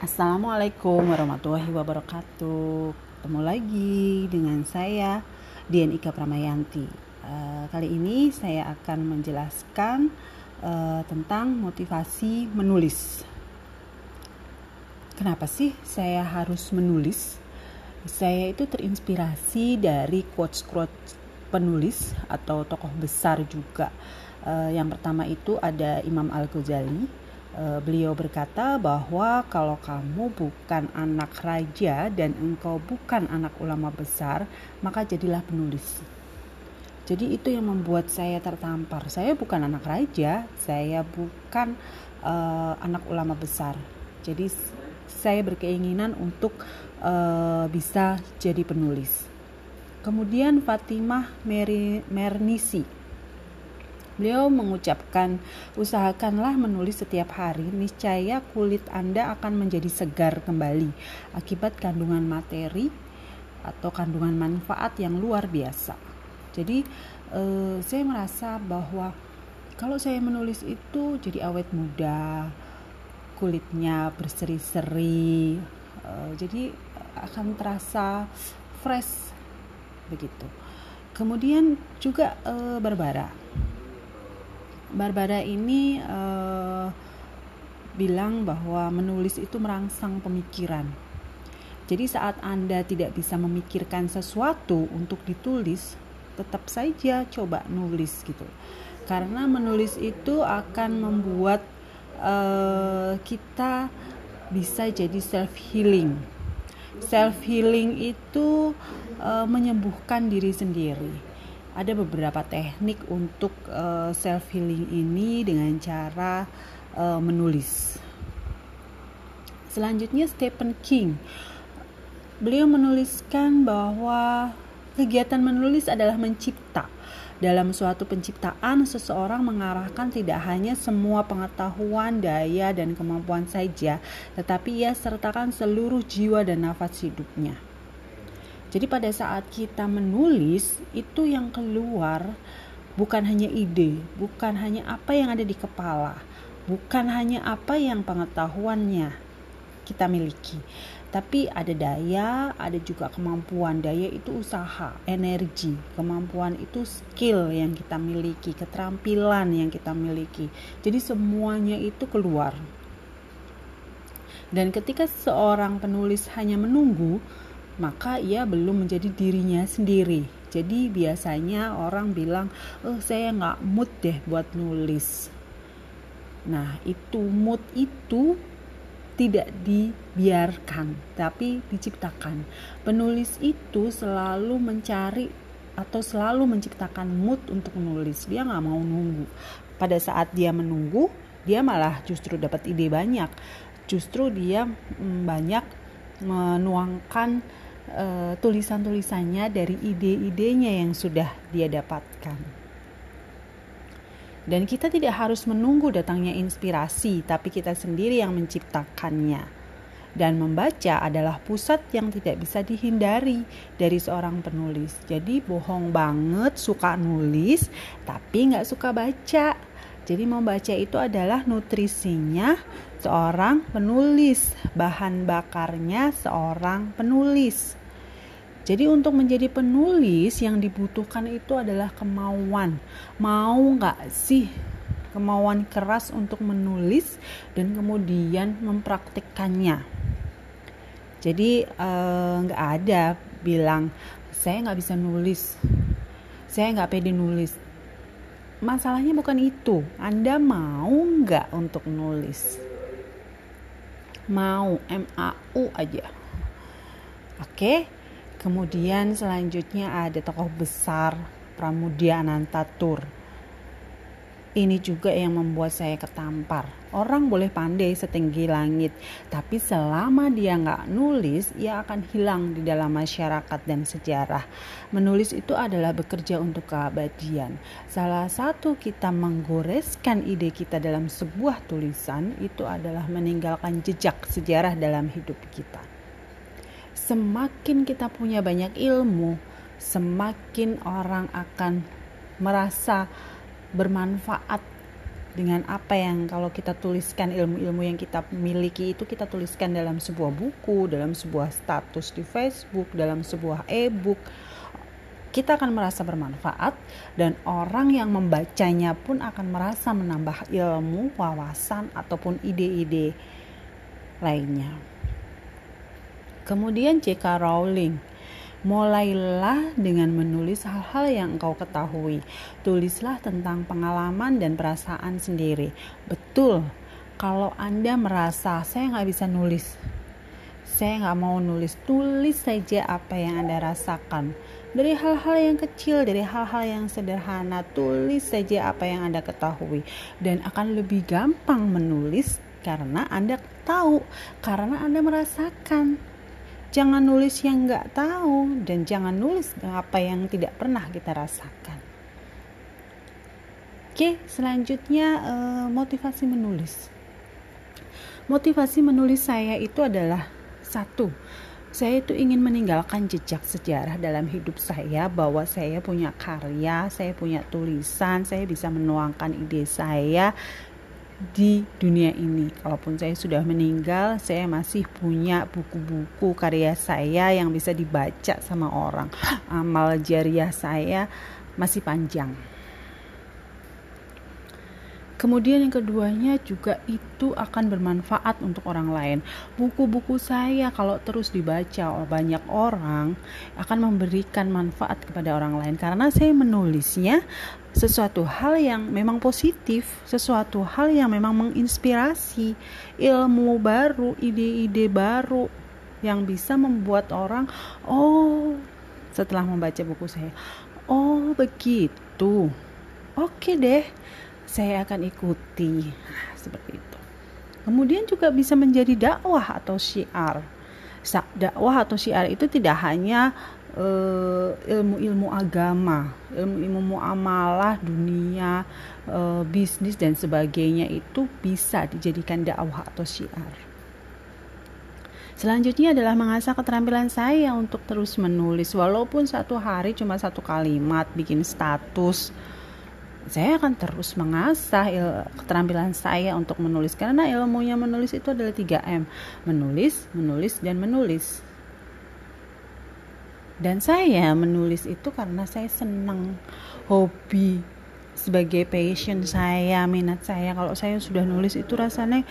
Assalamualaikum warahmatullahi wabarakatuh. Ketemu lagi dengan saya Dian Ika Pramayanti. Uh, kali ini saya akan menjelaskan uh, tentang motivasi menulis. Kenapa sih saya harus menulis? Saya itu terinspirasi dari quotes-quotes penulis atau tokoh besar juga. Uh, yang pertama itu ada Imam Al Ghazali beliau berkata bahwa kalau kamu bukan anak raja dan engkau bukan anak ulama besar, maka jadilah penulis. Jadi itu yang membuat saya tertampar. Saya bukan anak raja, saya bukan uh, anak ulama besar. Jadi saya berkeinginan untuk uh, bisa jadi penulis. Kemudian Fatimah Mernisi Beliau mengucapkan, usahakanlah menulis setiap hari, niscaya kulit Anda akan menjadi segar kembali akibat kandungan materi atau kandungan manfaat yang luar biasa. Jadi eh, saya merasa bahwa kalau saya menulis itu jadi awet muda, kulitnya berseri-seri, eh, jadi akan terasa fresh begitu. Kemudian juga eh, Barbara Barbara ini uh, bilang bahwa menulis itu merangsang pemikiran. Jadi saat Anda tidak bisa memikirkan sesuatu untuk ditulis, tetap saja coba nulis gitu. Karena menulis itu akan membuat uh, kita bisa jadi self healing. Self healing itu uh, menyembuhkan diri sendiri ada beberapa teknik untuk uh, eh, self healing ini dengan cara uh, menulis. Selanjutnya Stephen King. Beliau menuliskan bahwa kegiatan menulis adalah mencipta. Dalam suatu penciptaan, seseorang mengarahkan tidak hanya semua pengetahuan, daya, dan kemampuan saja, tetapi ia sertakan seluruh jiwa dan nafas hidupnya. Jadi pada saat kita menulis itu yang keluar bukan hanya ide, bukan hanya apa yang ada di kepala, bukan hanya apa yang pengetahuannya kita miliki. Tapi ada daya, ada juga kemampuan. Daya itu usaha, energi, kemampuan itu skill yang kita miliki, keterampilan yang kita miliki. Jadi semuanya itu keluar. Dan ketika seorang penulis hanya menunggu, maka ia belum menjadi dirinya sendiri. Jadi biasanya orang bilang, oh saya nggak mood deh buat nulis. Nah itu mood itu tidak dibiarkan, tapi diciptakan. Penulis itu selalu mencari atau selalu menciptakan mood untuk menulis. Dia nggak mau nunggu. Pada saat dia menunggu, dia malah justru dapat ide banyak. Justru dia mm, banyak menuangkan uh, tulisan-tulisannya dari ide-idenya yang sudah dia dapatkan. Dan kita tidak harus menunggu datangnya inspirasi, tapi kita sendiri yang menciptakannya. Dan membaca adalah pusat yang tidak bisa dihindari dari seorang penulis. Jadi bohong banget suka nulis, tapi nggak suka baca. Jadi membaca itu adalah nutrisinya seorang penulis, bahan bakarnya seorang penulis. Jadi untuk menjadi penulis yang dibutuhkan itu adalah kemauan. Mau nggak sih kemauan keras untuk menulis dan kemudian mempraktikkannya. Jadi eh, nggak uh, ada bilang saya nggak bisa nulis, saya nggak pede nulis. Masalahnya bukan itu. Anda mau nggak untuk nulis? Mau, M A U aja. Oke. Kemudian selanjutnya ada tokoh besar Pramudia Anantatur. Ini juga yang membuat saya ketampar. Orang boleh pandai setinggi langit, tapi selama dia nggak nulis, ia akan hilang di dalam masyarakat dan sejarah. Menulis itu adalah bekerja untuk keabadian. Salah satu kita menggoreskan ide kita dalam sebuah tulisan itu adalah meninggalkan jejak sejarah dalam hidup kita semakin kita punya banyak ilmu, semakin orang akan merasa bermanfaat dengan apa yang kalau kita tuliskan ilmu-ilmu yang kita miliki itu kita tuliskan dalam sebuah buku, dalam sebuah status di Facebook, dalam sebuah e-book kita akan merasa bermanfaat dan orang yang membacanya pun akan merasa menambah ilmu, wawasan ataupun ide-ide lainnya. Kemudian J.K. Rowling Mulailah dengan menulis hal-hal yang engkau ketahui. Tulislah tentang pengalaman dan perasaan sendiri. Betul, kalau Anda merasa saya nggak bisa nulis, saya nggak mau nulis, tulis saja apa yang Anda rasakan. Dari hal-hal yang kecil, dari hal-hal yang sederhana, tulis saja apa yang Anda ketahui. Dan akan lebih gampang menulis karena Anda tahu, karena Anda merasakan Jangan nulis yang nggak tahu dan jangan nulis apa yang tidak pernah kita rasakan. Oke, selanjutnya eh, motivasi menulis. Motivasi menulis saya itu adalah satu, saya itu ingin meninggalkan jejak sejarah dalam hidup saya bahwa saya punya karya, saya punya tulisan, saya bisa menuangkan ide saya di dunia ini. Kalaupun saya sudah meninggal, saya masih punya buku-buku karya saya yang bisa dibaca sama orang. Amal jariah saya masih panjang. Kemudian yang keduanya juga itu akan bermanfaat untuk orang lain. Buku-buku saya kalau terus dibaca oleh banyak orang akan memberikan manfaat kepada orang lain karena saya menulisnya sesuatu hal yang memang positif, sesuatu hal yang memang menginspirasi, ilmu baru, ide-ide baru yang bisa membuat orang oh setelah membaca buku saya, oh begitu. Oke deh saya akan ikuti. Nah, seperti itu. Kemudian juga bisa menjadi dakwah atau syiar. Dakwah atau syiar itu tidak hanya ilmu-ilmu agama ilmu-ilmu muamalah dunia uh, bisnis dan sebagainya itu bisa dijadikan dakwah atau syiar. Selanjutnya adalah mengasah keterampilan saya untuk terus menulis. Walaupun satu hari cuma satu kalimat bikin status saya akan terus mengasah keterampilan saya untuk menulis. Karena ilmunya menulis itu adalah 3M menulis menulis dan menulis dan saya menulis itu karena saya senang hobi sebagai passion saya minat saya. Kalau saya sudah nulis itu rasanya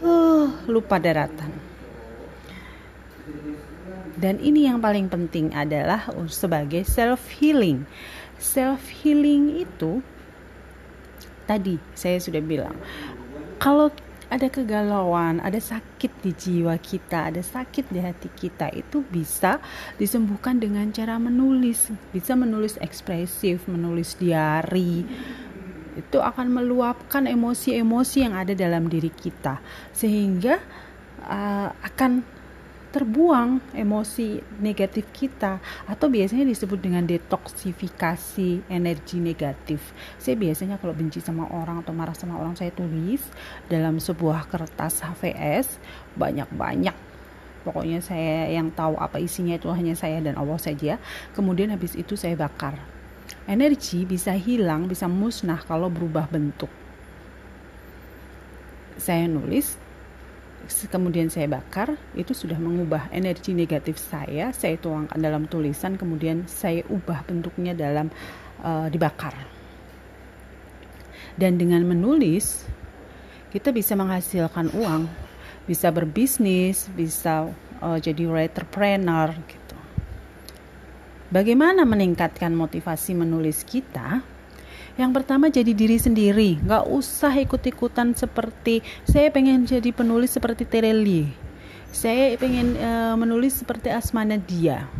uh, lupa daratan. Dan ini yang paling penting adalah sebagai self healing self healing itu tadi saya sudah bilang kalau ada kegalauan, ada sakit di jiwa kita, ada sakit di hati kita itu bisa disembuhkan dengan cara menulis, bisa menulis ekspresif, menulis diari. Itu akan meluapkan emosi-emosi yang ada dalam diri kita sehingga uh, akan terbuang emosi negatif kita atau biasanya disebut dengan detoksifikasi energi negatif. Saya biasanya kalau benci sama orang atau marah sama orang saya tulis dalam sebuah kertas HVS banyak-banyak. Pokoknya saya yang tahu apa isinya itu hanya saya dan Allah saja. Kemudian habis itu saya bakar. Energi bisa hilang, bisa musnah kalau berubah bentuk. Saya nulis kemudian saya bakar itu sudah mengubah energi negatif saya saya tuangkan dalam tulisan kemudian saya ubah bentuknya dalam uh, dibakar. Dan dengan menulis kita bisa menghasilkan uang bisa berbisnis bisa uh, jadi entrepreneur gitu. Bagaimana meningkatkan motivasi menulis kita yang pertama jadi diri sendiri, nggak usah ikut-ikutan seperti saya pengen jadi penulis seperti Tereli. Saya pengen uh, menulis seperti Asmana dia.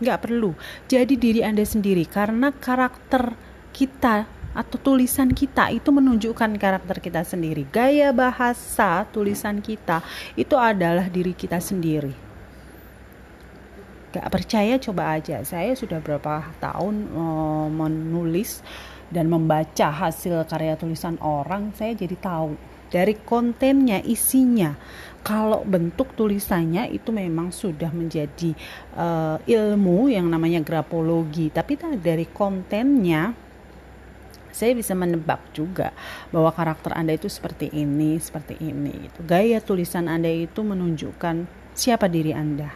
Nggak perlu. Jadi diri Anda sendiri karena karakter kita atau tulisan kita itu menunjukkan karakter kita sendiri. Gaya bahasa tulisan kita itu adalah diri kita sendiri. Gak percaya coba aja. Saya sudah berapa tahun uh, menulis dan membaca hasil karya tulisan orang saya jadi tahu dari kontennya isinya kalau bentuk tulisannya itu memang sudah menjadi uh, ilmu yang namanya grafologi tapi dari kontennya saya bisa menebak juga bahwa karakter Anda itu seperti ini, seperti ini. Gitu. Gaya tulisan Anda itu menunjukkan siapa diri Anda.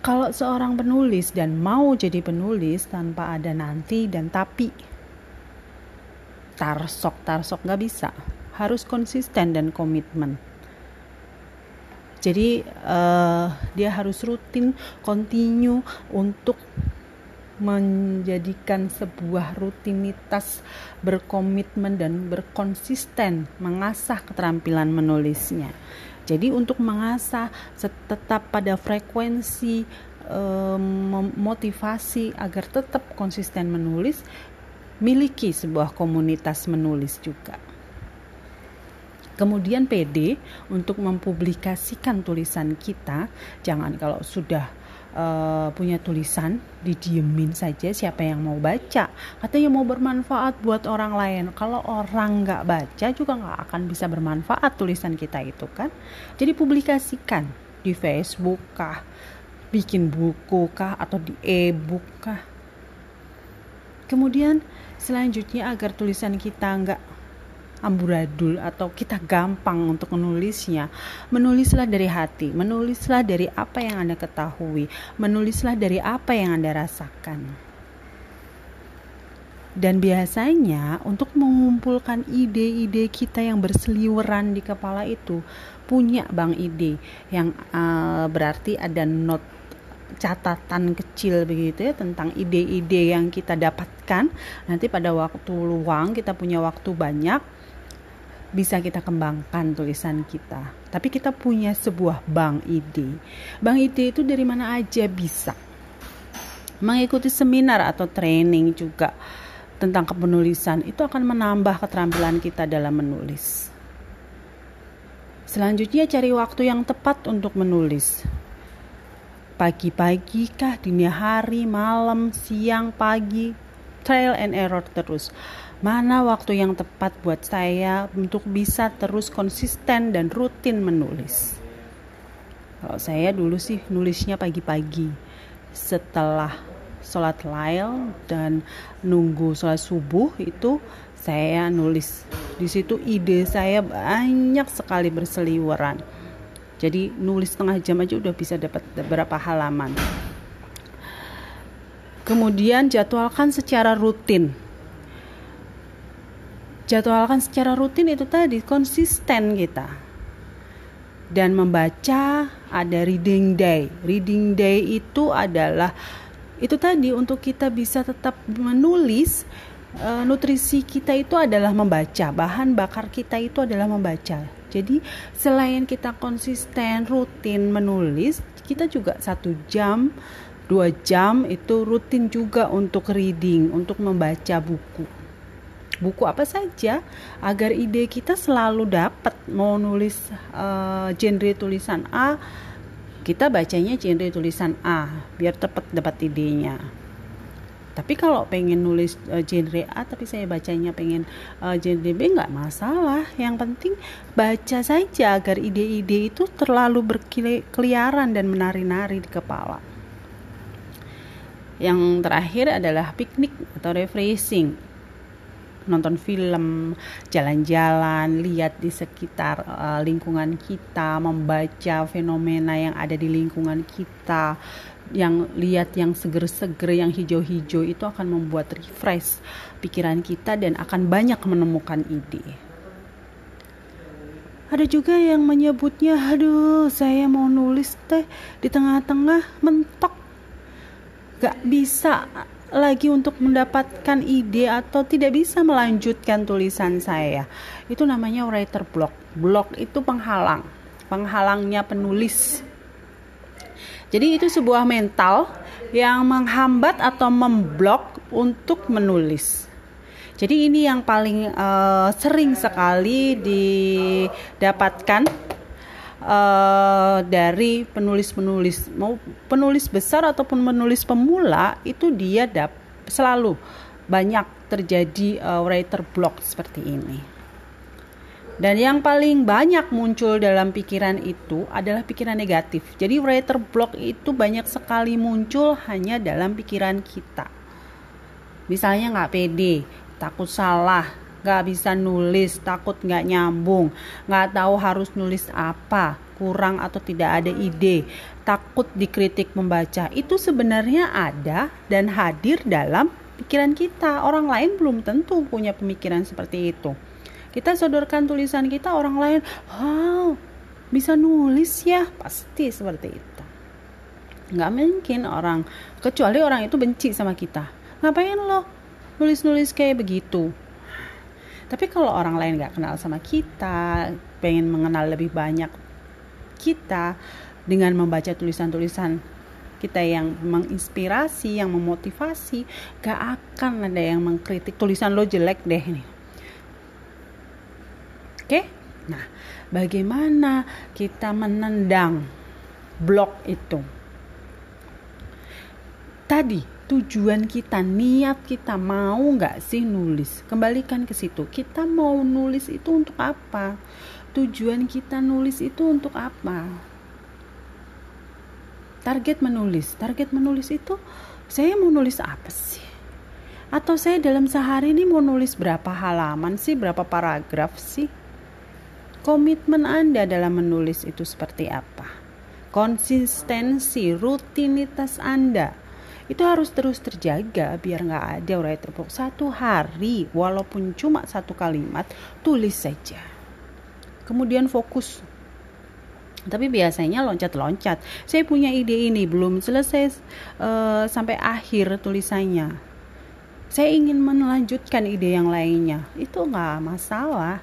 Kalau seorang penulis dan mau jadi penulis tanpa ada nanti dan tapi, tarsok tarsok nggak bisa, harus konsisten dan komitmen. Jadi uh, dia harus rutin, continue untuk menjadikan sebuah rutinitas berkomitmen dan berkonsisten mengasah keterampilan menulisnya. Jadi untuk mengasah tetap pada frekuensi motivasi agar tetap konsisten menulis, miliki sebuah komunitas menulis juga. Kemudian PD untuk mempublikasikan tulisan kita, jangan kalau sudah uh, punya tulisan didiemin saja siapa yang mau baca. Katanya mau bermanfaat buat orang lain. Kalau orang nggak baca juga nggak akan bisa bermanfaat tulisan kita itu kan. Jadi publikasikan di Facebook kah bikin buku kah atau di e-book kah kemudian selanjutnya agar tulisan kita nggak amburadul atau kita gampang untuk menulisnya, menulislah dari hati, menulislah dari apa yang Anda ketahui, menulislah dari apa yang Anda rasakan. Dan biasanya untuk mengumpulkan ide-ide kita yang berseliweran di kepala itu punya bang ide yang uh, berarti ada not catatan kecil begitu ya tentang ide-ide yang kita dapatkan nanti pada waktu luang kita punya waktu banyak bisa kita kembangkan tulisan kita. Tapi kita punya sebuah bank ide. Bank ide itu dari mana aja bisa. Mengikuti seminar atau training juga tentang kepenulisan itu akan menambah keterampilan kita dalam menulis. Selanjutnya cari waktu yang tepat untuk menulis. Pagi-pagi kah, dini hari, malam, siang, pagi, trial and error terus mana waktu yang tepat buat saya untuk bisa terus konsisten dan rutin menulis. Kalau saya dulu sih nulisnya pagi-pagi setelah sholat lail dan nunggu sholat subuh itu saya nulis. Di situ ide saya banyak sekali berseliweran. Jadi nulis setengah jam aja udah bisa dapat beberapa halaman. Kemudian jadwalkan secara rutin. Jadwalkan secara rutin itu tadi konsisten kita. Dan membaca ada reading day. Reading day itu adalah itu tadi untuk kita bisa tetap menulis e, nutrisi kita itu adalah membaca. Bahan bakar kita itu adalah membaca jadi selain kita konsisten rutin menulis kita juga satu jam dua jam itu rutin juga untuk reading untuk membaca buku. Buku apa saja agar ide kita selalu dapat. Mau nulis uh, genre tulisan A kita bacanya genre tulisan A biar tepat dapat idenya tapi kalau pengen nulis uh, genre A tapi saya bacanya pengen uh, genre B nggak masalah. Yang penting baca saja agar ide-ide itu terlalu berkeliaran dan menari-nari di kepala. Yang terakhir adalah piknik atau refreshing. Nonton film, jalan-jalan, lihat di sekitar uh, lingkungan kita, membaca fenomena yang ada di lingkungan kita, yang lihat yang seger-seger, yang hijau-hijau itu akan membuat refresh pikiran kita dan akan banyak menemukan ide. Ada juga yang menyebutnya, aduh saya mau nulis teh di tengah-tengah mentok. Gak bisa lagi untuk mendapatkan ide atau tidak bisa melanjutkan tulisan saya. Itu namanya writer block. Block itu penghalang, penghalangnya penulis. Jadi itu sebuah mental yang menghambat atau memblok untuk menulis. Jadi ini yang paling uh, sering sekali didapatkan uh, dari penulis-penulis mau penulis besar ataupun penulis pemula itu dia selalu banyak terjadi uh, writer block seperti ini. Dan yang paling banyak muncul dalam pikiran itu adalah pikiran negatif. Jadi writer block itu banyak sekali muncul hanya dalam pikiran kita. Misalnya nggak pede, takut salah nggak bisa nulis takut nggak nyambung nggak tahu harus nulis apa kurang atau tidak ada ide takut dikritik membaca itu sebenarnya ada dan hadir dalam pikiran kita orang lain belum tentu punya pemikiran seperti itu kita sodorkan tulisan kita orang lain wow bisa nulis ya? Pasti seperti itu. Nggak mungkin orang kecuali orang itu benci sama kita. Ngapain lo nulis-nulis kayak begitu? Tapi kalau orang lain nggak kenal sama kita, pengen mengenal lebih banyak kita dengan membaca tulisan-tulisan kita yang menginspirasi, yang memotivasi, gak akan ada yang mengkritik tulisan lo jelek deh nih. Oke, nah bagaimana kita menendang blok itu? Tadi tujuan kita, niat kita mau nggak sih nulis? Kembalikan ke situ. Kita mau nulis itu untuk apa? Tujuan kita nulis itu untuk apa? Target menulis, target menulis itu saya mau nulis apa sih? Atau saya dalam sehari ini mau nulis berapa halaman sih, berapa paragraf sih? Komitmen Anda dalam menulis itu seperti apa? Konsistensi, rutinitas Anda. Itu harus terus terjaga biar nggak ada writer block satu hari walaupun cuma satu kalimat tulis saja. Kemudian fokus. Tapi biasanya loncat-loncat. Saya punya ide ini belum selesai uh, sampai akhir tulisannya. Saya ingin melanjutkan ide yang lainnya. Itu nggak masalah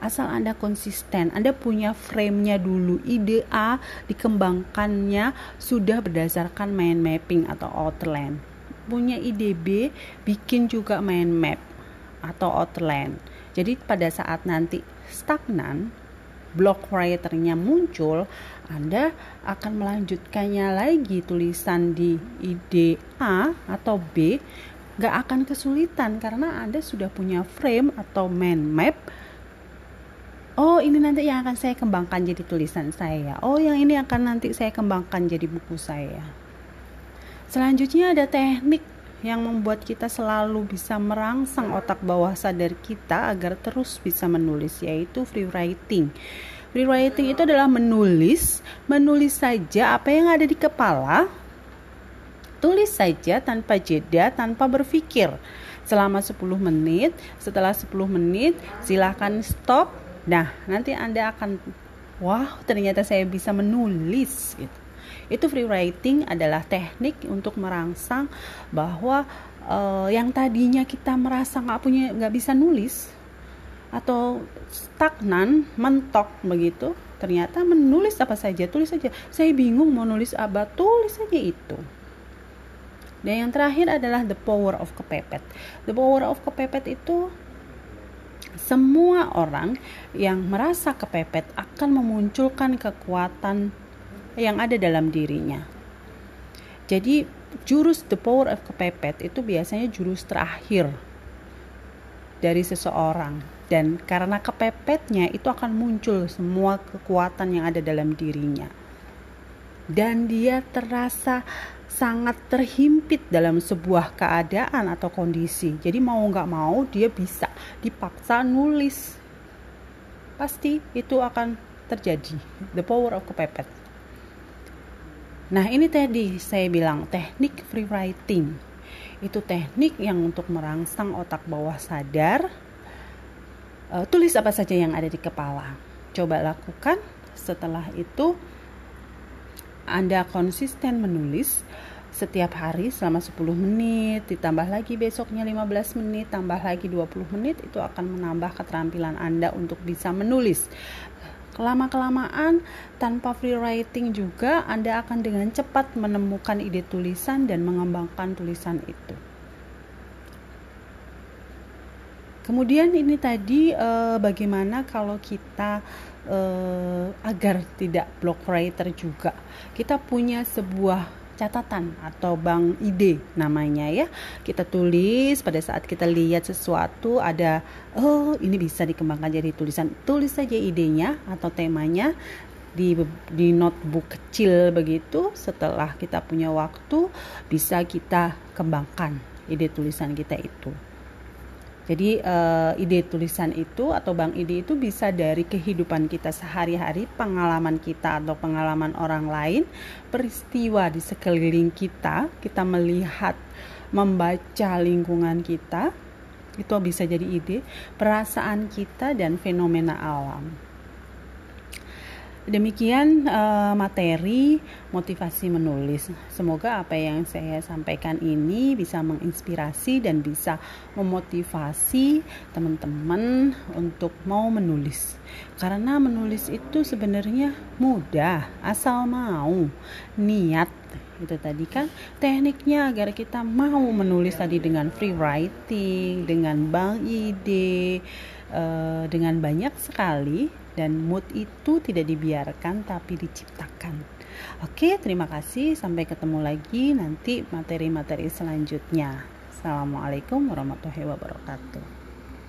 asal Anda konsisten, Anda punya frame-nya dulu. Ide A dikembangkannya sudah berdasarkan mind mapping atau outline. Punya ide B, bikin juga mind map atau outline. Jadi pada saat nanti stagnan, block writernya muncul, Anda akan melanjutkannya lagi tulisan di ide A atau B gak akan kesulitan karena Anda sudah punya frame atau mind map oh ini nanti yang akan saya kembangkan jadi tulisan saya. Oh yang ini akan nanti saya kembangkan jadi buku saya. Selanjutnya ada teknik yang membuat kita selalu bisa merangsang otak bawah sadar kita agar terus bisa menulis yaitu free writing. Free writing itu adalah menulis menulis saja apa yang ada di kepala tulis saja tanpa jeda tanpa berpikir. Selama 10 menit setelah 10 menit silahkan stop Nah, nanti Anda akan wow, ternyata saya bisa menulis gitu. Itu free writing adalah teknik untuk merangsang bahwa uh, yang tadinya kita merasa nggak punya nggak bisa nulis atau stagnan, mentok begitu, ternyata menulis apa saja, tulis saja. Saya bingung mau nulis apa, tulis saja itu. Dan yang terakhir adalah the power of kepepet. The power of kepepet itu semua orang yang merasa kepepet akan memunculkan kekuatan yang ada dalam dirinya. Jadi jurus the power of kepepet itu biasanya jurus terakhir dari seseorang dan karena kepepetnya itu akan muncul semua kekuatan yang ada dalam dirinya. Dan dia terasa sangat terhimpit dalam sebuah keadaan atau kondisi. Jadi mau nggak mau dia bisa dipaksa nulis. Pasti itu akan terjadi. The power of kepepet. Nah ini tadi saya bilang teknik free writing. Itu teknik yang untuk merangsang otak bawah sadar. Uh, tulis apa saja yang ada di kepala. Coba lakukan. Setelah itu anda konsisten menulis setiap hari selama 10 menit, ditambah lagi besoknya 15 menit, tambah lagi 20 menit, itu akan menambah keterampilan Anda untuk bisa menulis. Kelama-kelamaan tanpa free writing juga Anda akan dengan cepat menemukan ide tulisan dan mengembangkan tulisan itu. Kemudian ini tadi eh, bagaimana kalau kita eh, agar tidak block writer juga. Kita punya sebuah catatan atau bank ide namanya ya. Kita tulis pada saat kita lihat sesuatu ada oh ini bisa dikembangkan jadi tulisan. Tulis saja idenya atau temanya di di notebook kecil begitu. Setelah kita punya waktu bisa kita kembangkan ide tulisan kita itu. Jadi uh, ide tulisan itu atau bang ide itu bisa dari kehidupan kita sehari-hari, pengalaman kita atau pengalaman orang lain, peristiwa di sekeliling kita, kita melihat, membaca lingkungan kita, itu bisa jadi ide, perasaan kita dan fenomena alam. Demikian uh, materi motivasi menulis. Semoga apa yang saya sampaikan ini bisa menginspirasi dan bisa memotivasi teman-teman untuk mau menulis. Karena menulis itu sebenarnya mudah, asal mau, niat itu tadi kan tekniknya agar kita mau menulis tadi dengan free writing, dengan bank ide, uh, dengan banyak sekali dan mood itu tidak dibiarkan tapi diciptakan. Oke, terima kasih. Sampai ketemu lagi nanti materi-materi selanjutnya. Assalamualaikum warahmatullahi wabarakatuh.